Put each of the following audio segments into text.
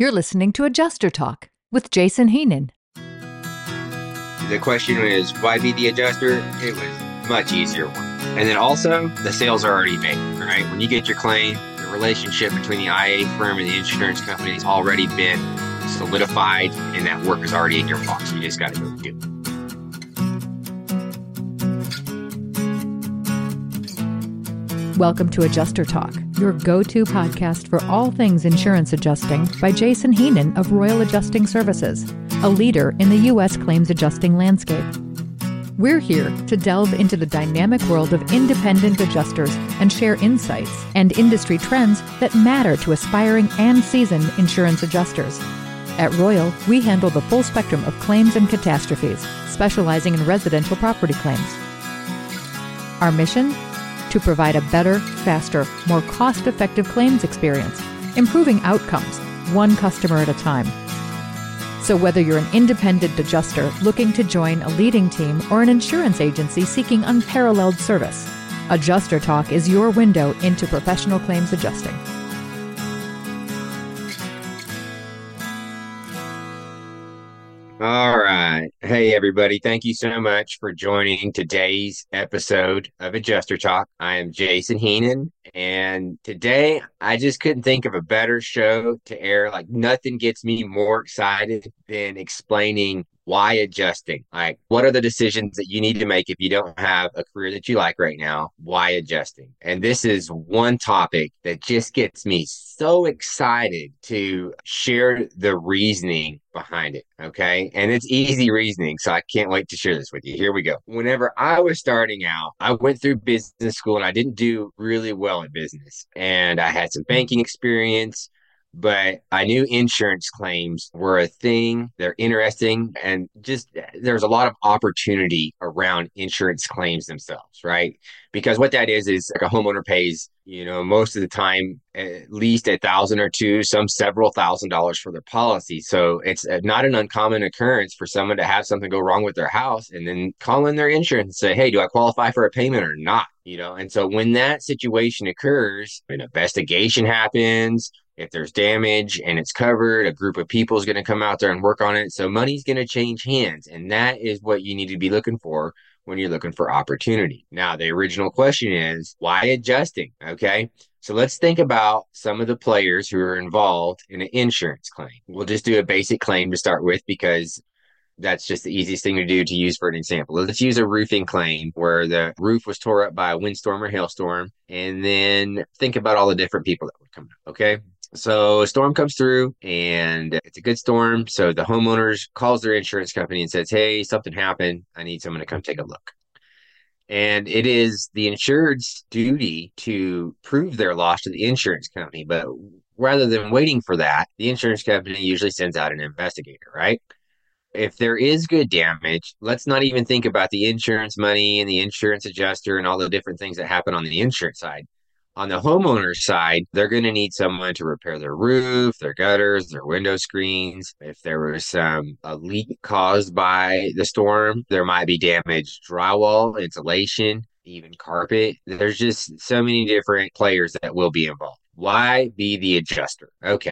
You're listening to Adjuster Talk with Jason Heenan. The question is, why be the adjuster? It was much easier one. And then also, the sales are already made, right? When you get your claim, the relationship between the IA firm and the insurance company has already been solidified, and that work is already in your box. You just got to go do it. Welcome to Adjuster Talk, your go to podcast for all things insurance adjusting by Jason Heenan of Royal Adjusting Services, a leader in the U.S. claims adjusting landscape. We're here to delve into the dynamic world of independent adjusters and share insights and industry trends that matter to aspiring and seasoned insurance adjusters. At Royal, we handle the full spectrum of claims and catastrophes, specializing in residential property claims. Our mission? To provide a better, faster, more cost effective claims experience, improving outcomes one customer at a time. So, whether you're an independent adjuster looking to join a leading team or an insurance agency seeking unparalleled service, Adjuster Talk is your window into professional claims adjusting. All right. Hey, everybody. Thank you so much for joining today's episode of Adjuster Talk. I am Jason Heenan, and today I just couldn't think of a better show to air. Like, nothing gets me more excited than explaining why adjusting? Like, what are the decisions that you need to make if you don't have a career that you like right now? Why adjusting? And this is one topic that just gets me so excited to share the reasoning behind it. Okay. And it's easy reasoning. So I can't wait to share this with you. Here we go. Whenever I was starting out, I went through business school and I didn't do really well at business. And I had some hmm. banking experience but I knew insurance claims were a thing. They're interesting and just there's a lot of opportunity around insurance claims themselves, right? Because what that is is like a homeowner pays, you know, most of the time at least a thousand or two, some several thousand dollars for their policy. So it's uh, not an uncommon occurrence for someone to have something go wrong with their house and then call in their insurance and say, Hey, do I qualify for a payment or not? You know, and so when that situation occurs, an investigation happens, if there's damage and it's covered, a group of people is going to come out there and work on it. So money's going to change hands. And that is what you need to be looking for when you're looking for opportunity. Now, the original question is why adjusting? Okay. So let's think about some of the players who are involved in an insurance claim. We'll just do a basic claim to start with because that's just the easiest thing to do to use for an example. Let's use a roofing claim where the roof was tore up by a windstorm or hailstorm, and then think about all the different people that would come out. Okay. So a storm comes through and it's a good storm. So the homeowners calls their insurance company and says, Hey, something happened. I need someone to come take a look. And it is the insured's duty to prove their loss to the insurance company. But rather than waiting for that, the insurance company usually sends out an investigator, right? If there is good damage, let's not even think about the insurance money and the insurance adjuster and all the different things that happen on the insurance side on the homeowner side, they're going to need someone to repair their roof, their gutters, their window screens. If there was some a leak caused by the storm, there might be damaged drywall, insulation, even carpet. There's just so many different players that will be involved. Why be the adjuster? Okay.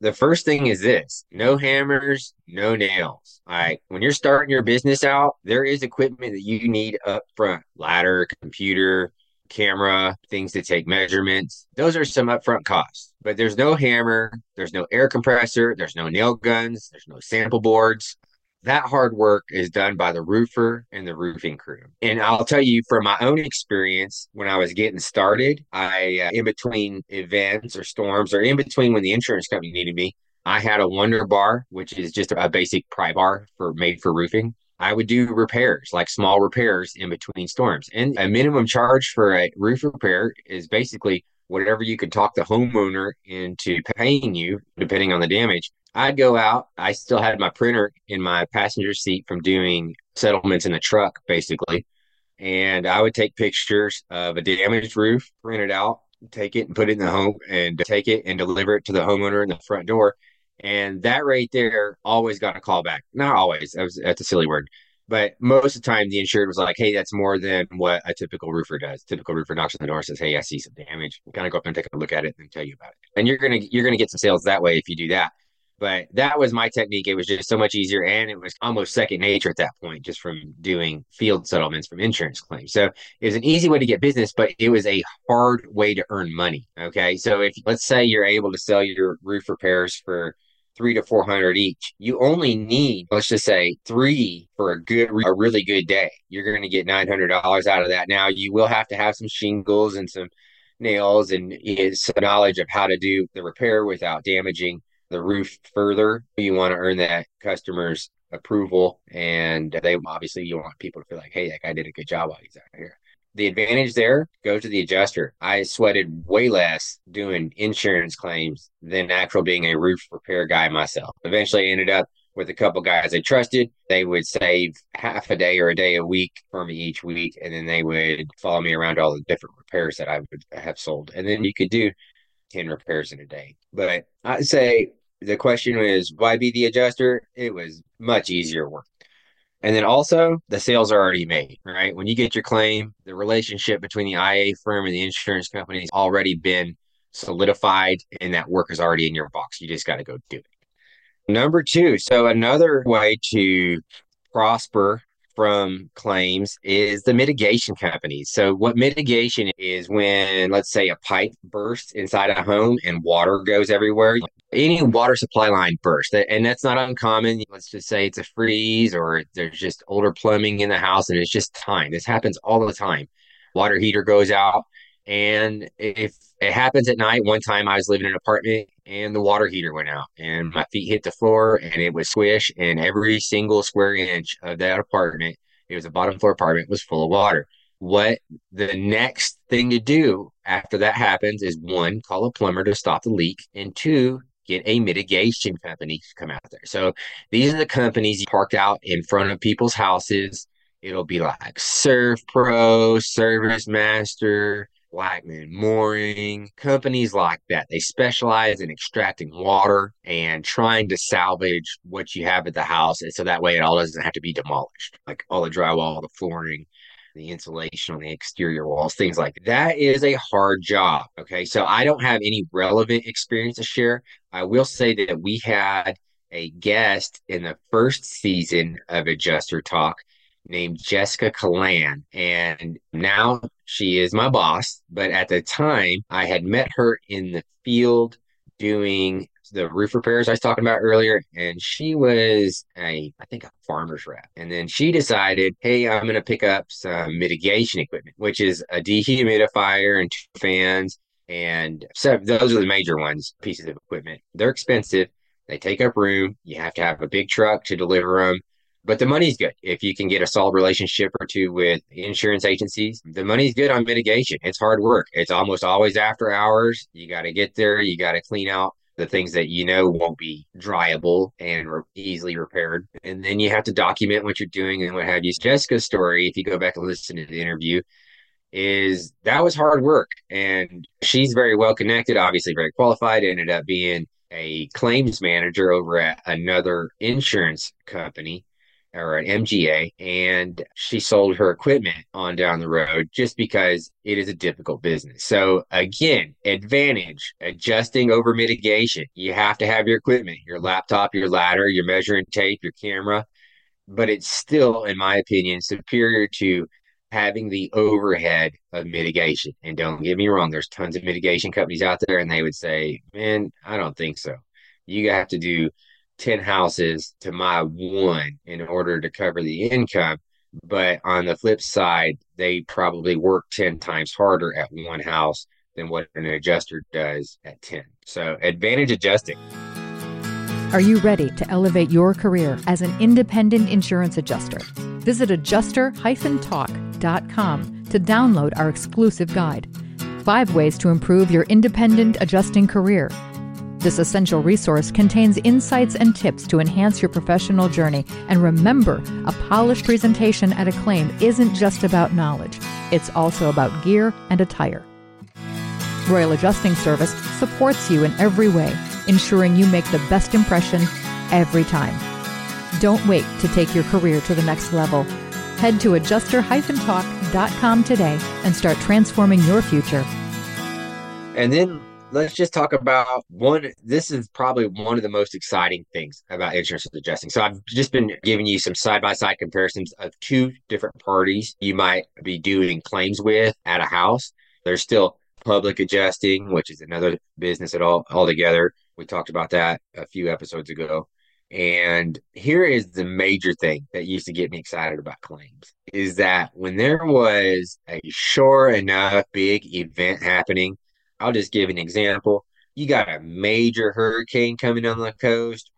The first thing is this no hammers, no nails. All right. When you're starting your business out, there is equipment that you need up front ladder, computer, camera, things to take measurements. Those are some upfront costs. But there's no hammer, there's no air compressor, there's no nail guns, there's no sample boards. That hard work is done by the roofer and the roofing crew. And I'll tell you from my own experience, when I was getting started, I, uh, in between events or storms, or in between when the insurance company needed me, I had a Wonder Bar, which is just a basic pry bar for made for roofing. I would do repairs, like small repairs in between storms. And a minimum charge for a roof repair is basically whatever you could talk the homeowner into paying you, depending on the damage. I'd go out. I still had my printer in my passenger seat from doing settlements in the truck, basically. And I would take pictures of a damaged roof, print it out, take it and put it in the home and take it and deliver it to the homeowner in the front door. And that right there always got a call back. Not always, that was, that's a silly word, But most of the time, the insured was like, "Hey, that's more than what a typical roofer does." Typical roofer knocks on the door says, "Hey, I see some damage." Kind of go up and take a look at it and tell you about it. And you're gonna you're gonna get some sales that way if you do that. But that was my technique. It was just so much easier, and it was almost second nature at that point, just from doing field settlements from insurance claims. So it was an easy way to get business, but it was a hard way to earn money. Okay, so if let's say you're able to sell your roof repairs for three to 400 each. You only need, let's just say, three for a good, a really good day. You're going to get $900 out of that. Now, you will have to have some shingles and some nails and some knowledge of how to do the repair without damaging the roof further. You want to earn that customer's approval. And they obviously, you want people to feel like, hey, that guy did a good job while he's out here the advantage there go to the adjuster. I sweated way less doing insurance claims than actual being a roof repair guy myself. Eventually, I ended up with a couple guys I trusted. They would save half a day or a day a week for me each week, and then they would follow me around all the different repairs that I would have sold. And then you could do 10 repairs in a day. But I'd say the question was why be the adjuster? It was much easier work. And then also the sales are already made, right? When you get your claim, the relationship between the IA firm and the insurance company has already been solidified and that work is already in your box. You just got to go do it. Number two, so another way to prosper from claims is the mitigation companies. So, what mitigation is when, let's say, a pipe bursts inside a home and water goes everywhere. Any water supply line burst, and that's not uncommon. Let's just say it's a freeze or there's just older plumbing in the house and it's just time. This happens all the time. Water heater goes out, and if it happens at night, one time I was living in an apartment and the water heater went out and my feet hit the floor and it was swish and every single square inch of that apartment it was a bottom floor apartment was full of water. What the next thing to do after that happens is one call a plumber to stop the leak and two get a mitigation company to come out there. So these are the companies parked out in front of people's houses. It'll be like SERVPRO service master Blackmon Mooring, companies like that. They specialize in extracting water and trying to salvage what you have at the house. And so that way it all doesn't have to be demolished, like all the drywall, the flooring, the insulation on the exterior walls, things like that. That is a hard job. Okay. So I don't have any relevant experience to share. I will say that we had a guest in the first season of Adjuster Talk named Jessica Kalan. And now she is my boss. But at the time, I had met her in the field doing the roof repairs I was talking about earlier. And she was a, I think, a farmer's rep. And then she decided, hey, I'm going to pick up some mitigation equipment, which is a dehumidifier and two fans. And so those are the major ones, pieces of equipment. They're expensive. They take up room. You have to have a big truck to deliver them but the money's good. If you can get a solid relationship or two with insurance agencies, the money's good on mitigation. It's hard work. It's almost always after hours. You got to get there. You got to clean out the things that you know won't be dryable and re- easily repaired. And then you have to document what you're doing and what have you. Jessica's story, if you go back and listen to the interview, is that was hard work. And she's very well connected, obviously very qualified, ended up being a claims manager over at another insurance company or an MGA, and she sold her equipment on down the road just because it is a difficult business. So again, advantage adjusting over mitigation. You have to have your equipment, your laptop, your ladder, your measuring tape, your camera, but it's still, in my opinion, superior to having the overhead of mitigation. And don't get me wrong, there's tons of mitigation companies out there, and they would say, "Man, I don't think so." You have to do 10 houses to my one in order to cover the income. But on the flip side, they probably work 10 times harder at one house than what an adjuster does at 10. So, advantage adjusting. Are you ready to elevate your career as an independent insurance adjuster? Visit adjuster-talk.com to download our exclusive guide. Five ways to improve your independent adjusting career this essential resource contains insights and tips to enhance your professional journey. And remember, a polished presentation at a claim isn't just about knowledge, it's also about gear and attire. Royal Adjusting Service supports you in every way, ensuring you make the best impression every time. Don't wait to take your career to the next level. Head to adjuster-talk.com today and start transforming your future. And then let's just talk about one. This is probably one of the most exciting things about insurance adjusting. So I've just been giving you some side by side comparisons of two different parties you might be doing claims with at a house. There's still public adjusting, which is another business at all altogether. We talked about that a few episodes ago. And here is the major thing that used to get me excited about claims is that when there was a sure enough big event happening, I'll just give an example. You got a major hurricane coming on the coast,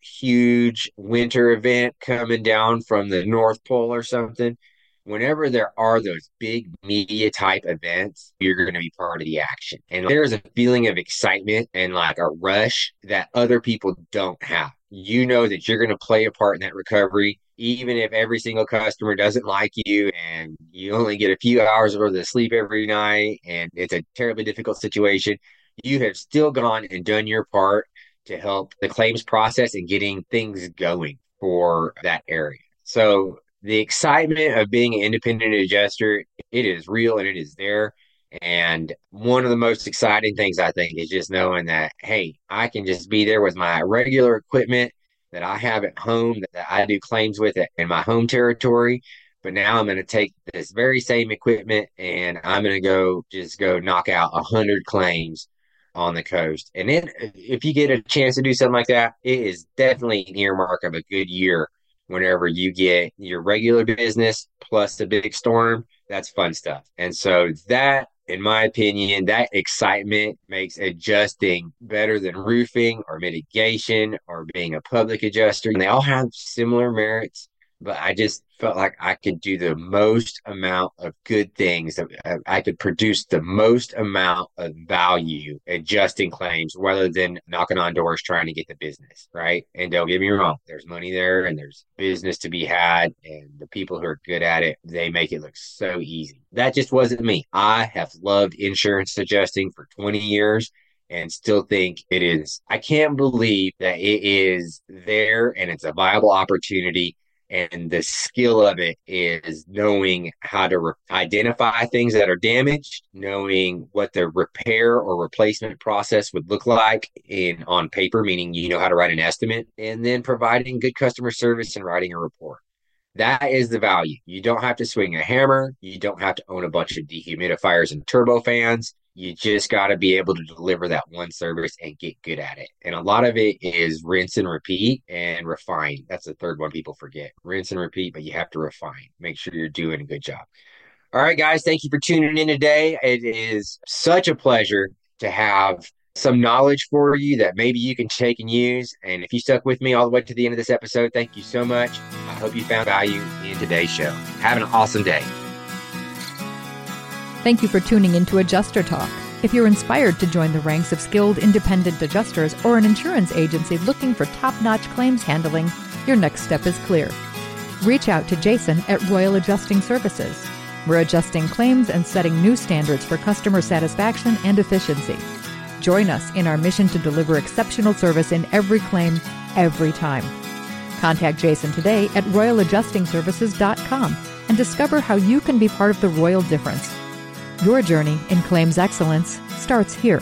huge winter event coming down from the North Pole or something. Whenever there are those big media type events, you're going to be part of the action. And there's a feeling of excitement and like a rush that other people don't have. You know that you're going to play a part in that recovery even if every single customer doesn't like you and you only get a few hours worth of sleep every night and it's a terribly difficult situation, you have still gone and done your part to help the claims process and getting things going for that area. So the excitement of being an independent adjuster, it is real and it is there. And one of the most exciting things I think is just knowing that, hey, I can just be there with my regular equipment that I have at home that I do claims with it in my home territory. But now I'm going to take this very same equipment and I'm going to go just go knock out a hundred claims on the coast. And then uh, if you get a chance to do something like that, it is definitely an earmark of a good year whenever you get your regular business plus the big storm. That's fun stuff. And so that in my opinion, that excitement makes adjusting better than roofing or mitigation or being a public adjuster. And they all have similar merits but I just felt like I could do the most amount of good things. I could produce the most amount of value adjusting claims rather than knocking on doors trying to get the business, right? And don't get me wrong, there's money there and there's business to be had. And the people who are good at it, they make it look so easy. That just wasn't me. I have loved insurance adjusting for 20 years and still think it is. I can't believe that it is there and it's a viable opportunity and the skill of it is knowing how to re- identify things that are damaged, knowing what the repair or replacement process would look like in on paper, meaning you know how to write an estimate, and then providing good customer service and writing a report. That is the value. You don't have to swing a hammer. You don't have to own a bunch of dehumidifiers and turbo fans. You just got to be able to deliver that one service and get good at it. And a lot of it is rinse and repeat and refine. That's the third one people forget rinse and repeat, but you have to refine. Make sure you're doing a good job. All right, guys, thank you for tuning in today. It is such a pleasure to have some knowledge for you that maybe you can take and use. And if you stuck with me all the way to the end of this episode, thank you so much. I hope you found value in today's show. Have an awesome day. Thank you for tuning into Adjuster Talk. If you're inspired to join the ranks of skilled independent adjusters or an insurance agency looking for top notch claims handling, your next step is clear. Reach out to Jason at Royal Adjusting Services. We're adjusting claims and setting new standards for customer satisfaction and efficiency. Join us in our mission to deliver exceptional service in every claim, every time. Contact Jason today at royaladjustingservices.com and discover how you can be part of the Royal difference your journey in claims excellence starts here.